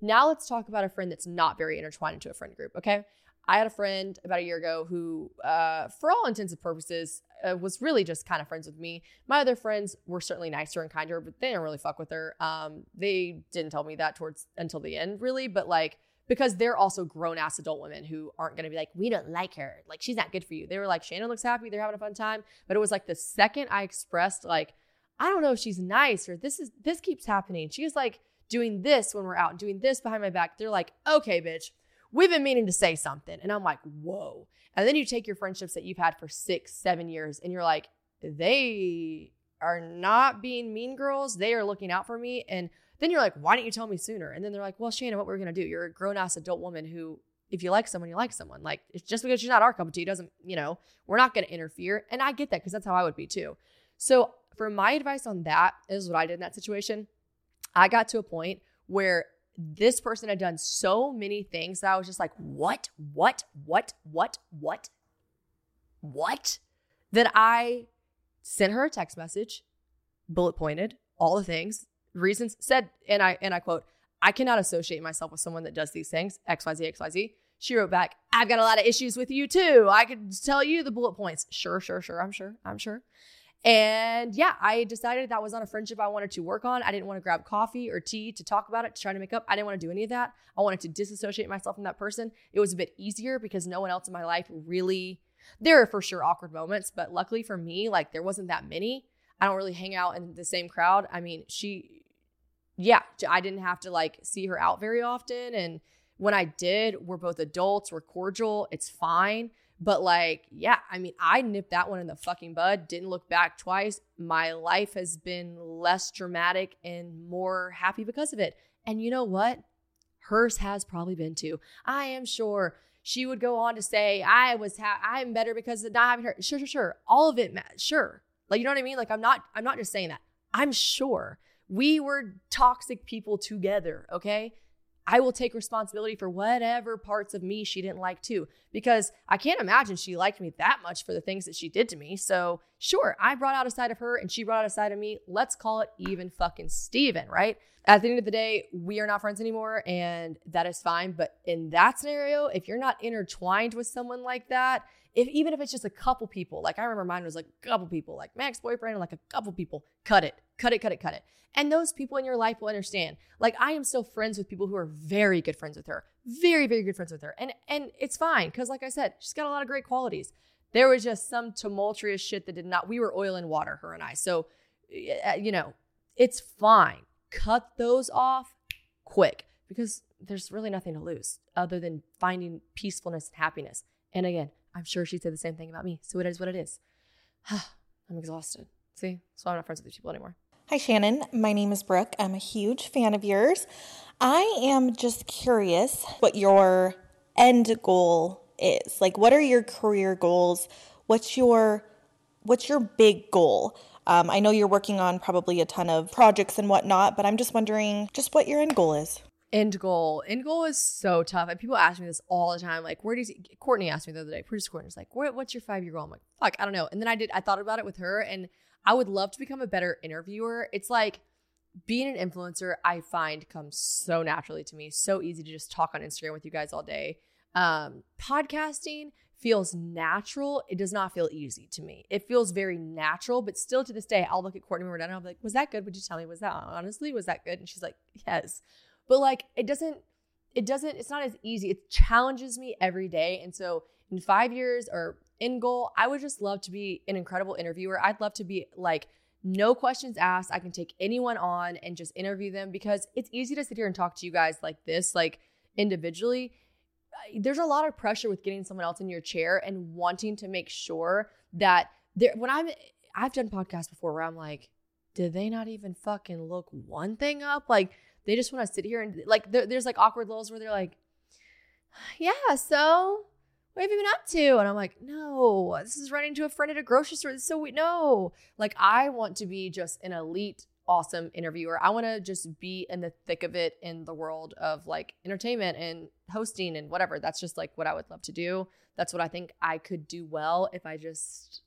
Now let's talk about a friend that's not very intertwined into a friend group. Okay. I had a friend about a year ago who, uh, for all intents and purposes, uh, was really just kind of friends with me. My other friends were certainly nicer and kinder, but they didn't really fuck with her. Um, they didn't tell me that towards until the end, really. But like, because they're also grown ass adult women who aren't going to be like, we don't like her. Like, she's not good for you. They were like, Shannon looks happy. They're having a fun time. But it was like the second I expressed, like, I don't know if she's nice or this is this keeps happening. She's like doing this when we're out and doing this behind my back. They're like, okay, bitch, we've been meaning to say something. And I'm like, whoa. And then you take your friendships that you've had for six, seven years, and you're like, they are not being mean girls. They are looking out for me. And then you're like, why didn't you tell me sooner? And then they're like, well, Shannon, what were going to do? You're a grown ass adult woman who, if you like someone, you like someone. Like, it's just because she's not our cup of tea doesn't, you know, we're not going to interfere. And I get that because that's how I would be too. So, for my advice on that is what I did in that situation. I got to a point where this person had done so many things that I was just like, what, what, what, what, what, what? That I sent her a text message, bullet pointed, all the things, reasons, said, and I and I quote, I cannot associate myself with someone that does these things, XYZ, XYZ. She wrote back, I've got a lot of issues with you too. I could tell you the bullet points. Sure, sure, sure. I'm sure. I'm sure. And yeah, I decided that was not a friendship I wanted to work on. I didn't want to grab coffee or tea to talk about it, to try to make up. I didn't want to do any of that. I wanted to disassociate myself from that person. It was a bit easier because no one else in my life really, there are for sure awkward moments, but luckily for me, like there wasn't that many. I don't really hang out in the same crowd. I mean, she, yeah, I didn't have to like see her out very often. And when I did, we're both adults, we're cordial, it's fine. But like, yeah, I mean, I nipped that one in the fucking bud, didn't look back twice. My life has been less dramatic and more happy because of it. And you know what? Hers has probably been too. I am sure she would go on to say, I was, ha- I'm better because of not having her. Sure, sure, sure. All of it, sure. Like, you know what I mean? Like, I'm not, I'm not just saying that. I'm sure we were toxic people together, okay? I will take responsibility for whatever parts of me she didn't like too, because I can't imagine she liked me that much for the things that she did to me. So, sure, I brought out a side of her and she brought out a side of me. Let's call it even fucking Steven, right? At the end of the day, we are not friends anymore and that is fine. But in that scenario, if you're not intertwined with someone like that, if even if it's just a couple people, like I remember mine was like a couple people, like my ex boyfriend, like a couple people, cut it, cut it, cut it, cut it. And those people in your life will understand. Like I am still friends with people who are very good friends with her, very, very good friends with her. And and it's fine because, like I said, she's got a lot of great qualities. There was just some tumultuous shit that did not. We were oil and water, her and I. So, eh, eh, you know, it's fine. Cut those off quick because there's really nothing to lose other than finding peacefulness and happiness. And again, I'm sure she'd say the same thing about me. So it is what it is. I'm exhausted. See, so I'm not friends with these people anymore. Hi, Shannon. My name is Brooke. I'm a huge fan of yours. I am just curious what your end goal is. Like, what are your career goals? What's your what's your big goal? Um, I know you're working on probably a ton of projects and whatnot, but I'm just wondering just what your end goal is. End goal. End goal is so tough. And people ask me this all the time. Like, where do you? Courtney asked me the other day, producer Courtney's like, what's your five year goal? I'm like, fuck, I don't know. And then I did, I thought about it with her and I would love to become a better interviewer. It's like being an influencer, I find comes so naturally to me. So easy to just talk on Instagram with you guys all day. Um, podcasting feels natural. It does not feel easy to me. It feels very natural, but still to this day, I'll look at Courtney when we're done and I'll be like, was that good? Would you tell me? Was that honestly, was that good? And she's like, yes. But like, it doesn't, it doesn't, it's not as easy. It challenges me every day. And so in five years or end goal, I would just love to be an incredible interviewer. I'd love to be like, no questions asked. I can take anyone on and just interview them because it's easy to sit here and talk to you guys like this, like individually. There's a lot of pressure with getting someone else in your chair and wanting to make sure that there, when I'm, I've done podcasts before where I'm like, did they not even fucking look one thing up? Like, they just want to sit here and like, there, there's like awkward lulls where they're like, yeah, so what have you been up to? And I'm like, no, this is running to a friend at a grocery store. So we no. Like I want to be just an elite, awesome interviewer. I want to just be in the thick of it in the world of like entertainment and hosting and whatever. That's just like what I would love to do. That's what I think I could do well if I just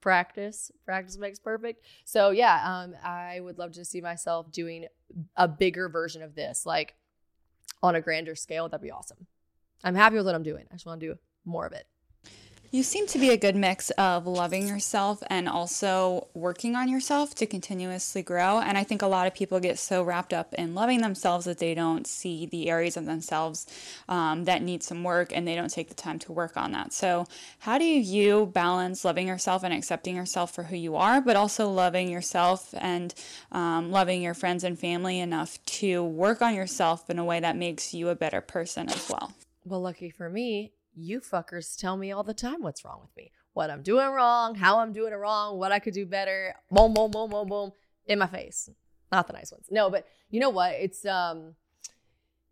practice. Practice makes perfect. So yeah, um, I would love to see myself doing a bigger version of this, like on a grander scale. That'd be awesome. I'm happy with what I'm doing. I just want to do more of it. You seem to be a good mix of loving yourself and also working on yourself to continuously grow. And I think a lot of people get so wrapped up in loving themselves that they don't see the areas of themselves um, that need some work and they don't take the time to work on that. So, how do you balance loving yourself and accepting yourself for who you are, but also loving yourself and um, loving your friends and family enough to work on yourself in a way that makes you a better person as well? Well, lucky for me, you fuckers tell me all the time what's wrong with me, what I'm doing wrong, how I'm doing it wrong, what I could do better. Boom, boom, boom, boom, boom, in my face. Not the nice ones. No, but you know what? It's um,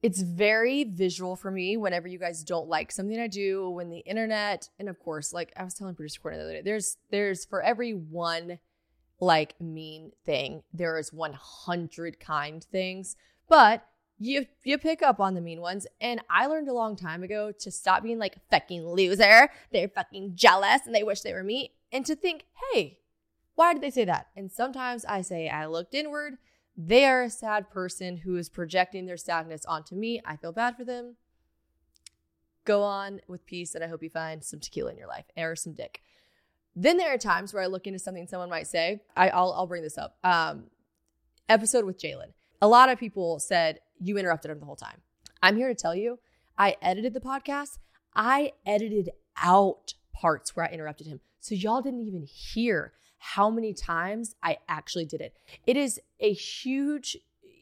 it's very visual for me whenever you guys don't like something I do. When the internet, and of course, like I was telling producer Courtney the other day, there's there's for every one like mean thing, there is 100 kind things. But you you pick up on the mean ones. And I learned a long time ago to stop being like a fucking loser. They're fucking jealous and they wish they were me. And to think, hey, why did they say that? And sometimes I say, I looked inward. They are a sad person who is projecting their sadness onto me. I feel bad for them. Go on with peace, and I hope you find some tequila in your life or some dick. Then there are times where I look into something someone might say. I, will I'll bring this up. Um, episode with Jalen. A lot of people said you interrupted him the whole time. I'm here to tell you, I edited the podcast. I edited out parts where I interrupted him. So y'all didn't even hear how many times I actually did it. It is a huge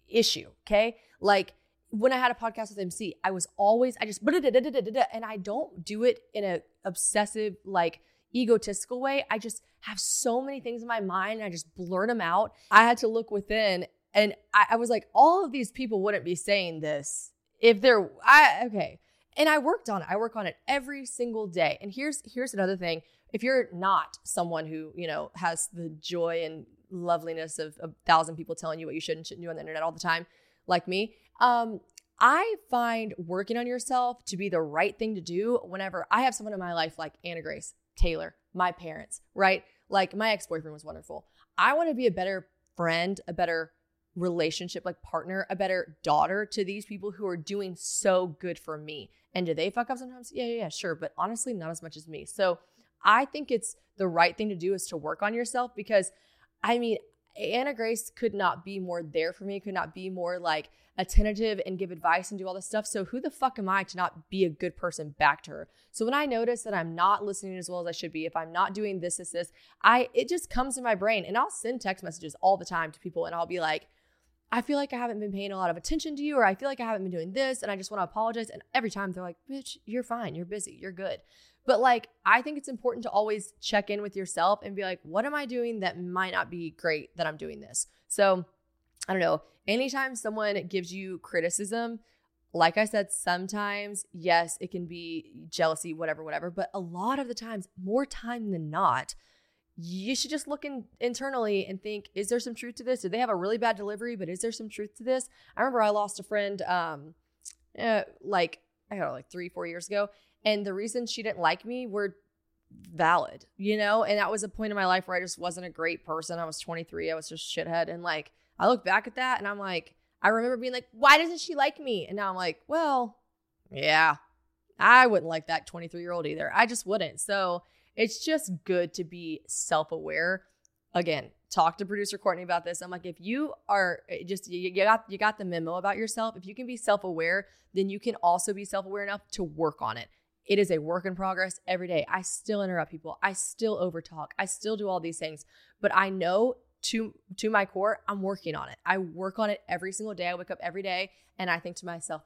issue, okay? Like when I had a podcast with MC, I was always I just and I don't do it in a obsessive like egotistical way. I just have so many things in my mind and I just blurt them out. I had to look within and I, I was like, all of these people wouldn't be saying this if they're I okay. And I worked on it. I work on it every single day. And here's here's another thing. If you're not someone who, you know, has the joy and loveliness of a thousand people telling you what you should and shouldn't do on the internet all the time, like me, um, I find working on yourself to be the right thing to do whenever I have someone in my life like Anna Grace, Taylor, my parents, right? Like my ex boyfriend was wonderful. I want to be a better friend, a better relationship, like partner, a better daughter to these people who are doing so good for me. And do they fuck up sometimes? Yeah, yeah, yeah, sure. But honestly, not as much as me. So I think it's the right thing to do is to work on yourself because I mean, Anna Grace could not be more there for me, could not be more like attentive and give advice and do all this stuff. So who the fuck am I to not be a good person back to her? So when I notice that I'm not listening as well as I should be, if I'm not doing this, this, this, I it just comes in my brain. And I'll send text messages all the time to people and I'll be like, I feel like I haven't been paying a lot of attention to you, or I feel like I haven't been doing this, and I just want to apologize. And every time they're like, bitch, you're fine, you're busy, you're good. But like, I think it's important to always check in with yourself and be like, what am I doing that might not be great that I'm doing this? So I don't know. Anytime someone gives you criticism, like I said, sometimes, yes, it can be jealousy, whatever, whatever. But a lot of the times, more time than not, you should just look in, internally and think is there some truth to this? Did they have a really bad delivery but is there some truth to this? I remember i lost a friend um uh, like i don't know like three four years ago and the reasons she didn't like me were valid you know? And that was a point in my life where i just wasn't a great person. I was 23 i was just shithead and like i look back at that and i'm like i remember being like why doesn't she like me? And now i'm like well yeah i wouldn't like that 23 year old either. I just wouldn't. So it's just good to be self aware. Again, talk to producer Courtney about this. I'm like, if you are eh, just you, got you got the memo about yourself. If you can be self aware, then you can also be self aware enough to work on it. It is a work in progress every day. I still interrupt people. I still overtalk. I still do all these things, but I know to to my core, I'm working on it. I work on it every single day. I wake up every day and I think to myself,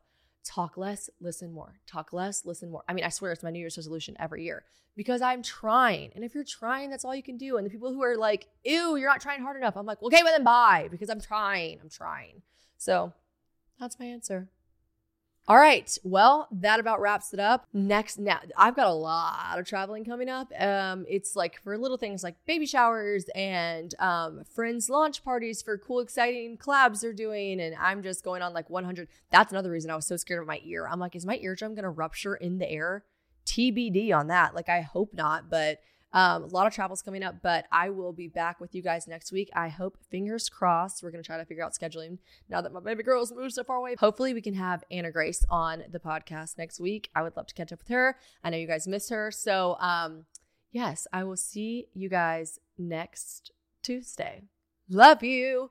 talk less, listen more. Talk less, listen more. I mean, I swear it's my New Year's resolution every year because I'm trying. And if you're trying, that's all you can do. And the people who are like, ew, you're not trying hard enough, I'm like, okay, well then bye because I'm trying. I'm trying. So that's my answer. All right. Well, that about wraps it up. Next, now I've got a lot of traveling coming up. Um, it's like for little things like baby showers and um, friends' launch parties for cool, exciting collabs they're doing. And I'm just going on like 100. That's another reason I was so scared of my ear. I'm like, is my eardrum to rupture in the air? TBD on that. Like, I hope not, but Um, a lot of travels coming up, but I will be back with you guys next week. I hope, fingers crossed, we're going to try to figure out scheduling now that my baby girl's moved so far away. Hopefully, we can have Anna Grace on the podcast next week. I would love to catch up with her. I know you guys miss her. So, um, yes, I will see you guys next Tuesday. Love you.